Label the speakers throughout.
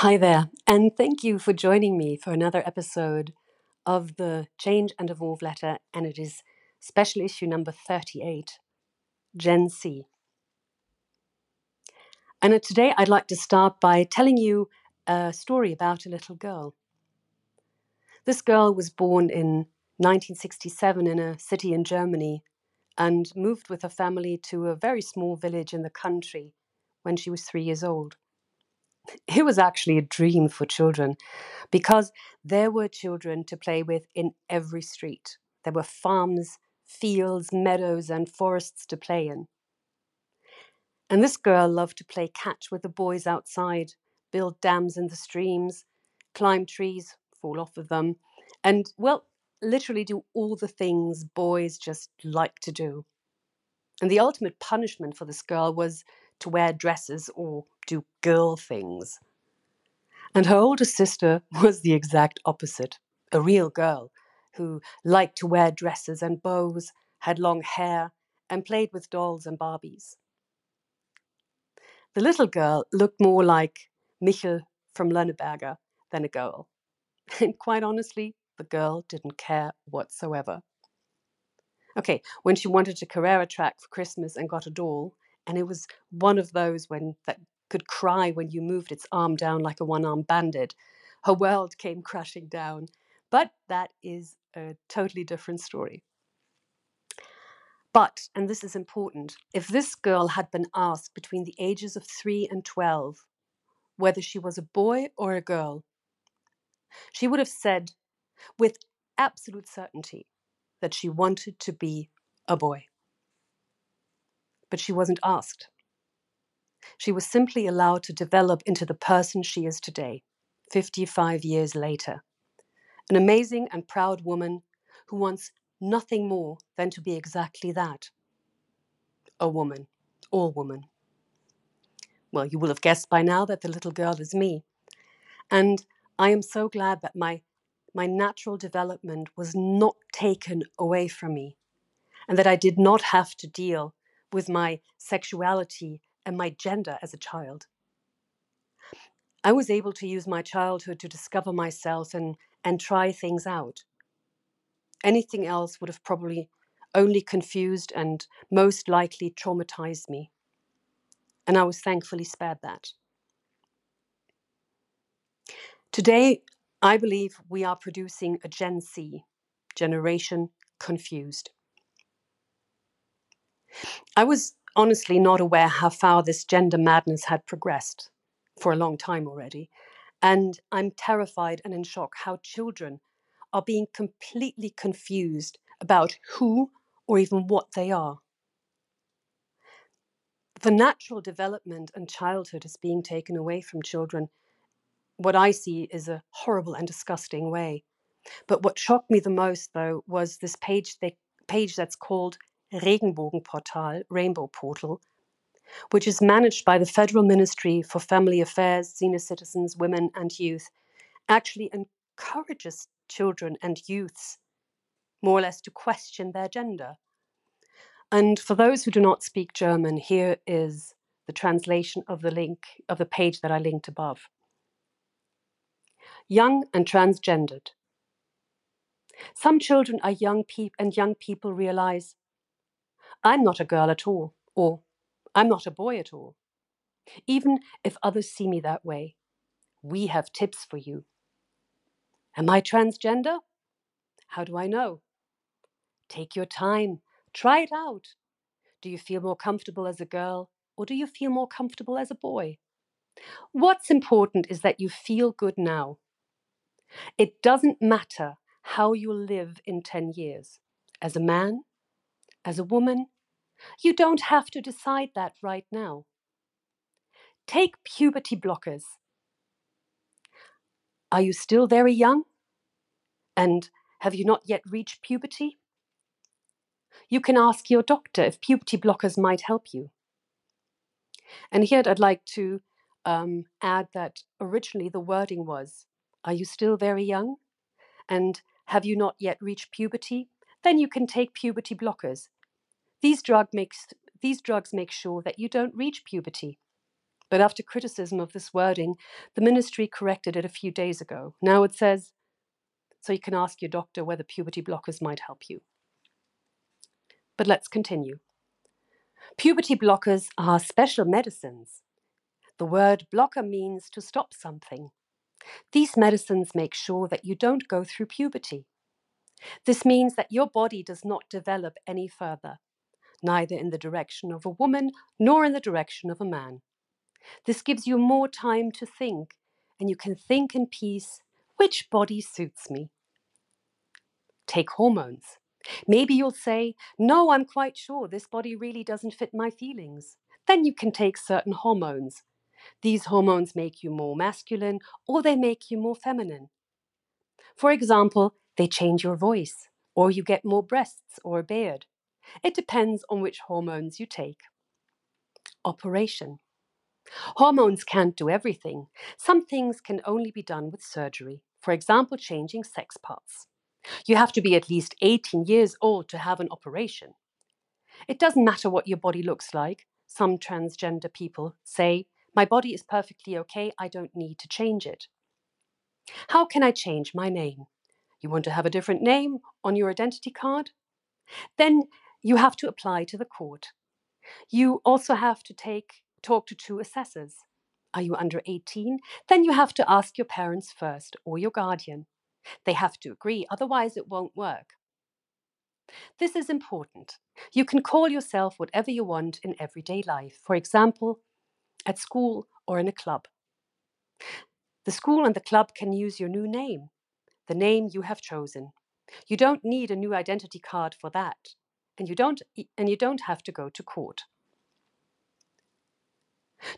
Speaker 1: Hi there, and thank you for joining me for another episode of the Change and Evolve letter, and it is special issue number 38, Gen C. And today I'd like to start by telling you a story about a little girl. This girl was born in 1967 in a city in Germany and moved with her family to a very small village in the country when she was three years old. It was actually a dream for children because there were children to play with in every street. There were farms, fields, meadows, and forests to play in. And this girl loved to play catch with the boys outside, build dams in the streams, climb trees, fall off of them, and, well, literally do all the things boys just like to do. And the ultimate punishment for this girl was to wear dresses or do girl things. And her older sister was the exact opposite a real girl who liked to wear dresses and bows, had long hair, and played with dolls and Barbies. The little girl looked more like Michel from Lönneberga than a girl. And quite honestly, the girl didn't care whatsoever. Okay, when she wanted a Carrera track for Christmas and got a doll, and it was one of those when that could cry when you moved its arm down like a one-armed bandit, her world came crashing down. But that is a totally different story. But, and this is important, if this girl had been asked between the ages of 3 and 12 whether she was a boy or a girl, she would have said with absolute certainty that she wanted to be a boy. But she wasn't asked. She was simply allowed to develop into the person she is today, 55 years later. An amazing and proud woman who wants nothing more than to be exactly that a woman, all woman. Well, you will have guessed by now that the little girl is me. And I am so glad that my, my natural development was not taken away from me and that I did not have to deal with my sexuality and my gender as a child. I was able to use my childhood to discover myself and, and try things out. Anything else would have probably only confused and most likely traumatized me. And I was thankfully spared that. Today, I believe we are producing a Gen C, Generation Confused. I was honestly not aware how far this gender madness had progressed for a long time already. And I'm terrified and in shock how children are being completely confused about who or even what they are. The natural development and childhood is being taken away from children. What I see is a horrible and disgusting way. But what shocked me the most, though, was this page, they, page that's called Regenbogenportal, Rainbow Portal, which is managed by the Federal Ministry for Family Affairs, Senior Citizens, Women and Youth, actually encourages children and youths more or less to question their gender. And for those who do not speak German, here is the translation of the link of the page that I linked above. Young and transgendered. Some children are young pe- and young people realize I'm not a girl at all, or I'm not a boy at all. Even if others see me that way, we have tips for you. Am I transgender? How do I know? Take your time, try it out. Do you feel more comfortable as a girl, or do you feel more comfortable as a boy? What's important is that you feel good now. It doesn't matter how you live in 10 years as a man, as a woman, you don't have to decide that right now. Take puberty blockers. Are you still very young? And have you not yet reached puberty? You can ask your doctor if puberty blockers might help you. And here I'd like to um, add that originally the wording was Are you still very young? And have you not yet reached puberty? Then you can take puberty blockers. These, drug makes, these drugs make sure that you don't reach puberty. But after criticism of this wording, the ministry corrected it a few days ago. Now it says, so you can ask your doctor whether puberty blockers might help you. But let's continue. Puberty blockers are special medicines. The word blocker means to stop something. These medicines make sure that you don't go through puberty. This means that your body does not develop any further, neither in the direction of a woman nor in the direction of a man. This gives you more time to think, and you can think in peace which body suits me. Take hormones. Maybe you'll say, No, I'm quite sure this body really doesn't fit my feelings. Then you can take certain hormones. These hormones make you more masculine or they make you more feminine. For example, they change your voice, or you get more breasts or a beard. It depends on which hormones you take. Operation. Hormones can't do everything. Some things can only be done with surgery, for example, changing sex parts. You have to be at least 18 years old to have an operation. It doesn't matter what your body looks like. Some transgender people say, My body is perfectly okay, I don't need to change it. How can I change my name? You want to have a different name on your identity card? Then you have to apply to the court. You also have to take talk to two assessors. Are you under 18? Then you have to ask your parents first or your guardian. They have to agree, otherwise, it won't work. This is important. You can call yourself whatever you want in everyday life, for example, at school or in a club. The school and the club can use your new name, the name you have chosen. You don't need a new identity card for that, and you don't, and you don't have to go to court.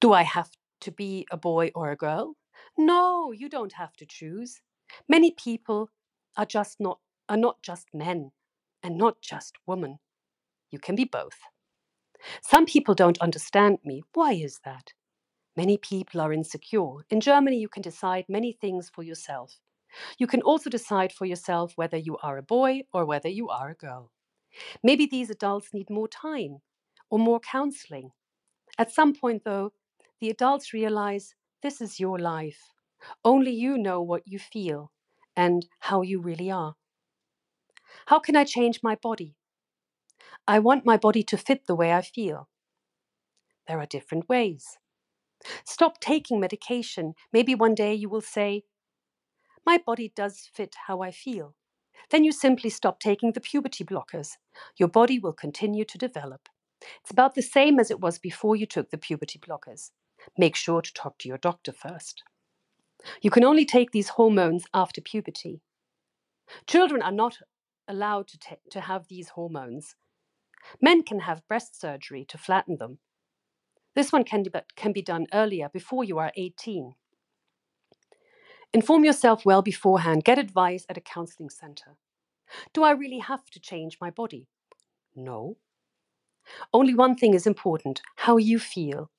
Speaker 1: Do I have to be a boy or a girl? No, you don't have to choose. Many people are just not are not just men and not just women. You can be both. Some people don't understand me. Why is that? Many people are insecure. In Germany, you can decide many things for yourself. You can also decide for yourself whether you are a boy or whether you are a girl. Maybe these adults need more time or more counseling. At some point, though, the adults realize this is your life. Only you know what you feel and how you really are. How can I change my body? I want my body to fit the way I feel. There are different ways. Stop taking medication. Maybe one day you will say, My body does fit how I feel. Then you simply stop taking the puberty blockers. Your body will continue to develop. It's about the same as it was before you took the puberty blockers. Make sure to talk to your doctor first. You can only take these hormones after puberty. Children are not allowed to, ta- to have these hormones. Men can have breast surgery to flatten them. This one can, can be done earlier, before you are 18. Inform yourself well beforehand. Get advice at a counseling center. Do I really have to change my body? No. Only one thing is important how you feel.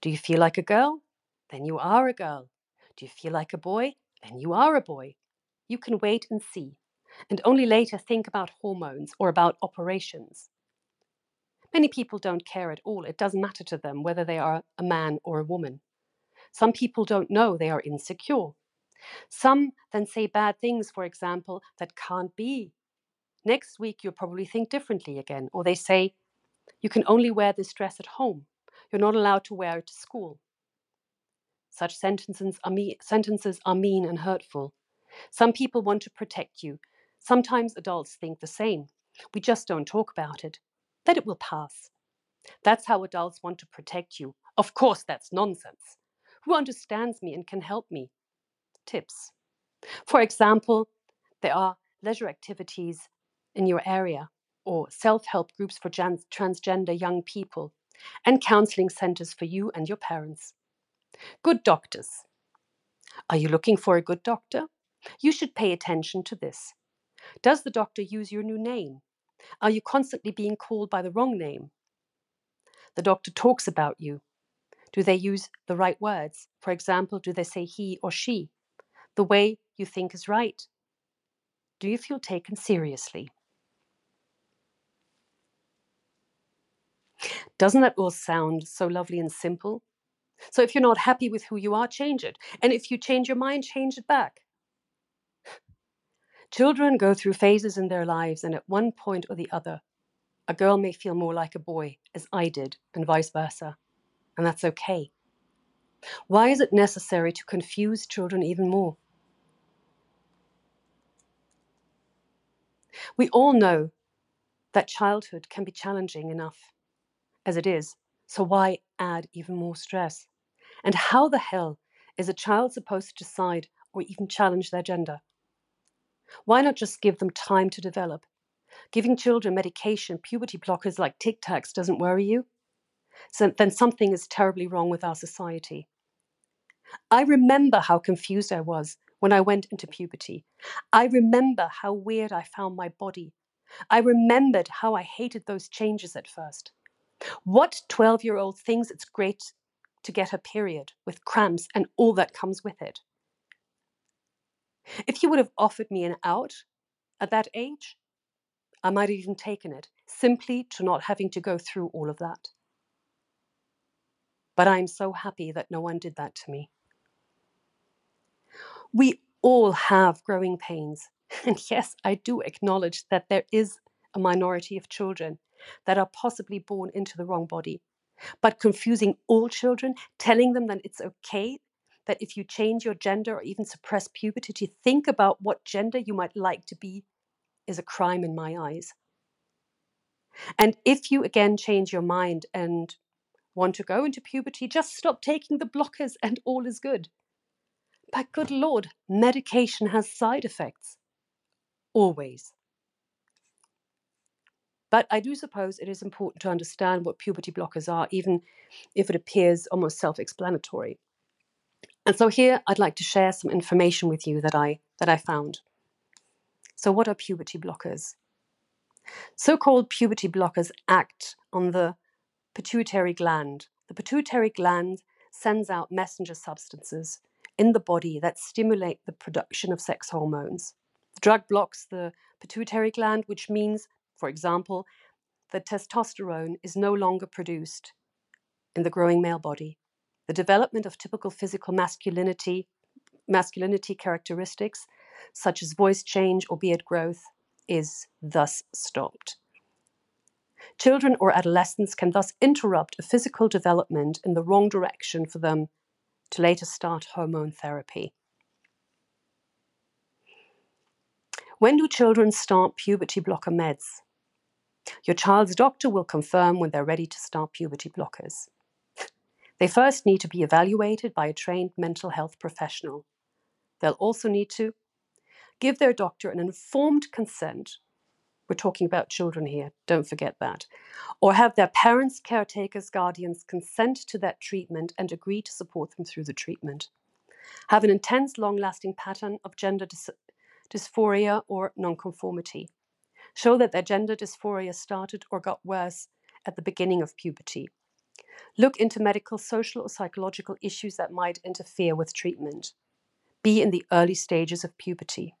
Speaker 1: Do you feel like a girl? Then you are a girl. Do you feel like a boy? Then you are a boy. You can wait and see, and only later think about hormones or about operations. Many people don't care at all. It doesn't matter to them whether they are a man or a woman. Some people don't know they are insecure. Some then say bad things, for example, that can't be. Next week, you'll probably think differently again. Or they say, you can only wear this dress at home. You're not allowed to wear it to school. Such sentences are, me- sentences are mean and hurtful. Some people want to protect you. Sometimes adults think the same. We just don't talk about it. That it will pass. That's how adults want to protect you. Of course, that's nonsense. Who understands me and can help me? Tips. For example, there are leisure activities in your area or self help groups for transgender young people and counseling centers for you and your parents. Good doctors. Are you looking for a good doctor? You should pay attention to this. Does the doctor use your new name? Are you constantly being called by the wrong name? The doctor talks about you. Do they use the right words? For example, do they say he or she? The way you think is right? Do you feel taken seriously? Doesn't that all sound so lovely and simple? So if you're not happy with who you are, change it. And if you change your mind, change it back. Children go through phases in their lives, and at one point or the other, a girl may feel more like a boy, as I did, and vice versa. And that's okay. Why is it necessary to confuse children even more? We all know that childhood can be challenging enough as it is, so why add even more stress? And how the hell is a child supposed to decide or even challenge their gender? Why not just give them time to develop? Giving children medication, puberty blockers like Tic Tacs doesn't worry you? So then something is terribly wrong with our society. I remember how confused I was when I went into puberty. I remember how weird I found my body. I remembered how I hated those changes at first. What 12 year old thinks it's great to get her period with cramps and all that comes with it? If you would have offered me an out at that age, I might have even taken it, simply to not having to go through all of that. But I'm so happy that no one did that to me. We all have growing pains. And yes, I do acknowledge that there is a minority of children that are possibly born into the wrong body. But confusing all children, telling them that it's okay that if you change your gender or even suppress puberty to think about what gender you might like to be is a crime in my eyes. And if you again change your mind and want to go into puberty, just stop taking the blockers and all is good. But good Lord, medication has side effects. Always. But I do suppose it is important to understand what puberty blockers are, even if it appears almost self explanatory. And so here I'd like to share some information with you that I, that I found. So, what are puberty blockers? So called puberty blockers act on the pituitary gland. The pituitary gland sends out messenger substances in the body that stimulate the production of sex hormones. The drug blocks the pituitary gland, which means, for example, that testosterone is no longer produced in the growing male body. The development of typical physical masculinity, masculinity characteristics, such as voice change or beard growth, is thus stopped. Children or adolescents can thus interrupt a physical development in the wrong direction for them to later start hormone therapy. When do children start puberty blocker meds? Your child's doctor will confirm when they're ready to start puberty blockers. They first need to be evaluated by a trained mental health professional. They'll also need to give their doctor an informed consent. We're talking about children here, don't forget that. Or have their parents, caretakers, guardians consent to that treatment and agree to support them through the treatment. Have an intense, long lasting pattern of gender dys- dysphoria or nonconformity. Show that their gender dysphoria started or got worse at the beginning of puberty. Look into medical, social, or psychological issues that might interfere with treatment. Be in the early stages of puberty.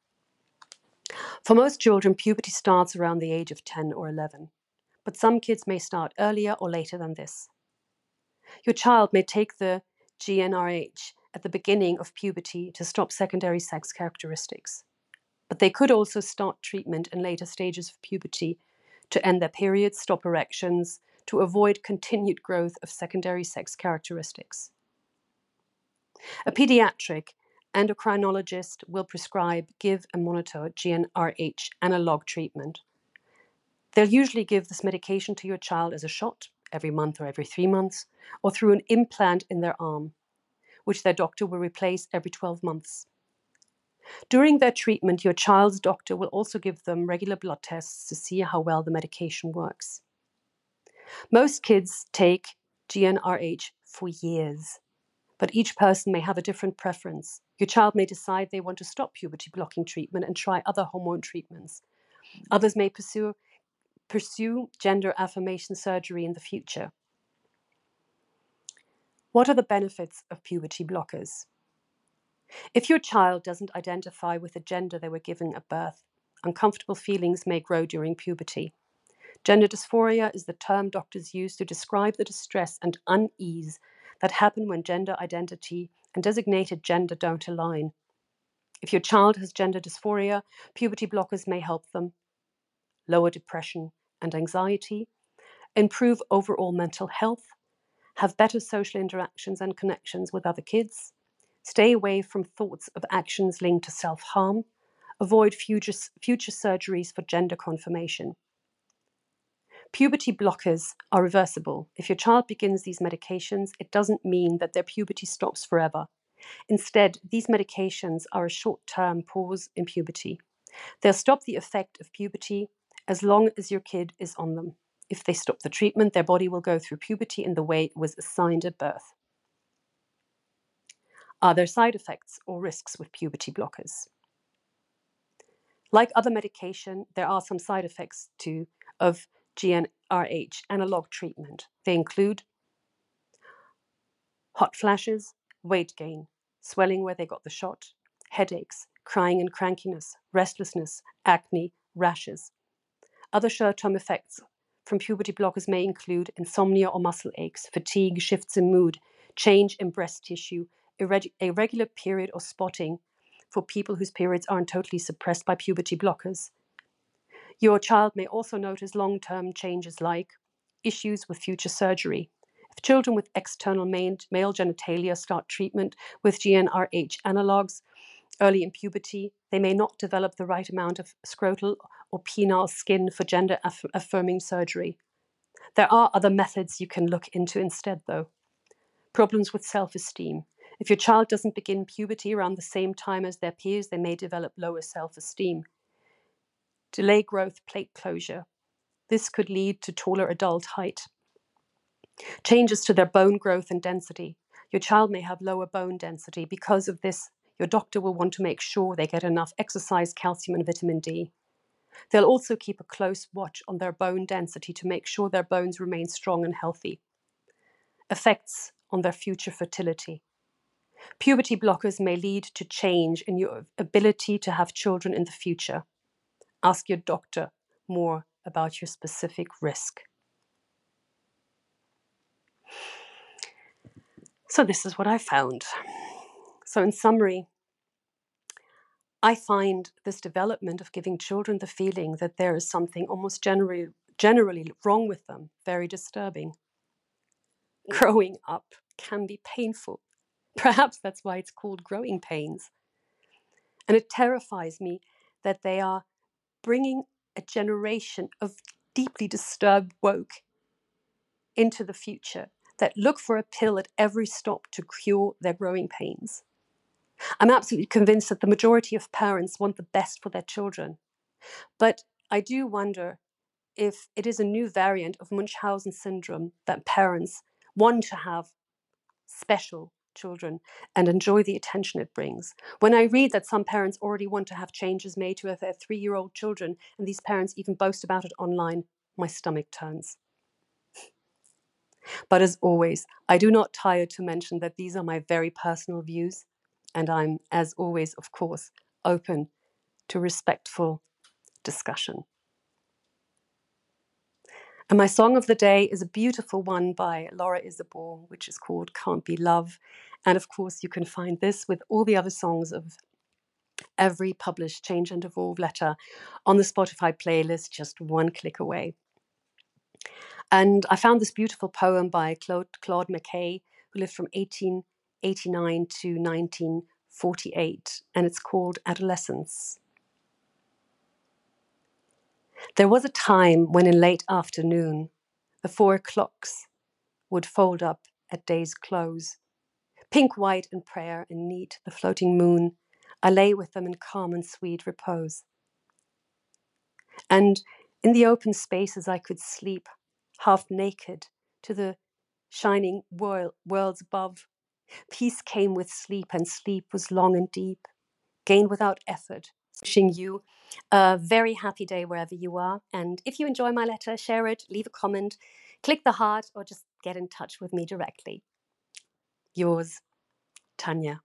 Speaker 1: For most children, puberty starts around the age of 10 or 11, but some kids may start earlier or later than this. Your child may take the GnRH at the beginning of puberty to stop secondary sex characteristics, but they could also start treatment in later stages of puberty to end their periods, stop erections, to avoid continued growth of secondary sex characteristics. A pediatric endocrinologist will prescribe, give, and monitor GnRH analog treatment. They'll usually give this medication to your child as a shot every month or every three months, or through an implant in their arm, which their doctor will replace every 12 months. During their treatment, your child's doctor will also give them regular blood tests to see how well the medication works. Most kids take GnRH for years, but each person may have a different preference. Your child may decide they want to stop puberty blocking treatment and try other hormone treatments. Others may pursue, pursue gender affirmation surgery in the future. What are the benefits of puberty blockers? If your child doesn't identify with the gender they were given at birth, uncomfortable feelings may grow during puberty. Gender dysphoria is the term doctors use to describe the distress and unease that happen when gender identity and designated gender don't align. If your child has gender dysphoria, puberty blockers may help them. Lower depression and anxiety, improve overall mental health, have better social interactions and connections with other kids, stay away from thoughts of actions linked to self harm, avoid future, future surgeries for gender confirmation. Puberty blockers are reversible. If your child begins these medications, it doesn't mean that their puberty stops forever. Instead, these medications are a short term pause in puberty. They'll stop the effect of puberty as long as your kid is on them. If they stop the treatment, their body will go through puberty in the way it was assigned at birth. Are there side effects or risks with puberty blockers? Like other medication, there are some side effects too of GnRH analog treatment. They include hot flashes, weight gain, swelling where they got the shot, headaches, crying and crankiness, restlessness, acne, rashes. Other short term effects from puberty blockers may include insomnia or muscle aches, fatigue, shifts in mood, change in breast tissue, irreg- irregular period or spotting for people whose periods aren't totally suppressed by puberty blockers. Your child may also notice long term changes like issues with future surgery. If children with external male genitalia start treatment with GnRH analogs early in puberty, they may not develop the right amount of scrotal or penile skin for gender aff- affirming surgery. There are other methods you can look into instead, though. Problems with self esteem. If your child doesn't begin puberty around the same time as their peers, they may develop lower self esteem. Delay growth plate closure. This could lead to taller adult height. Changes to their bone growth and density. Your child may have lower bone density. Because of this, your doctor will want to make sure they get enough exercise, calcium, and vitamin D. They'll also keep a close watch on their bone density to make sure their bones remain strong and healthy. Effects on their future fertility. Puberty blockers may lead to change in your ability to have children in the future. Ask your doctor more about your specific risk. So, this is what I found. So, in summary, I find this development of giving children the feeling that there is something almost generally, generally wrong with them very disturbing. Growing up can be painful Perhaps that's why it's called growing pains. And it terrifies me that they are bringing a generation of deeply disturbed woke into the future that look for a pill at every stop to cure their growing pains. I'm absolutely convinced that the majority of parents want the best for their children. But I do wonder if it is a new variant of Munchausen syndrome that parents want to have special children and enjoy the attention it brings. When I read that some parents already want to have changes made to their three year old children, and these parents even boast about it online, my stomach turns. But as always, I do not tire to mention that these are my very personal views, and I'm, as always, of course, open to respectful discussion. And my song of the day is a beautiful one by Laura Isabel, which is called Can't Be Love. And of course, you can find this with all the other songs of every published Change and Evolve letter on the Spotify playlist, just one click away. And I found this beautiful poem by Claude, Claude McKay, who lived from 1889 to 1948, and it's called Adolescence. There was a time when in late afternoon the four clocks would fold up at day's close. Pink, white, and prayer and neat, the floating moon, I lay with them in calm and sweet repose. And in the open spaces I could sleep, half naked, to the shining world, worlds above. Peace came with sleep, and sleep was long and deep, gained without effort, wishing you a very happy day wherever you are. And if you enjoy my letter, share it, leave a comment, click the heart, or just get in touch with me directly. Yours, Tanya.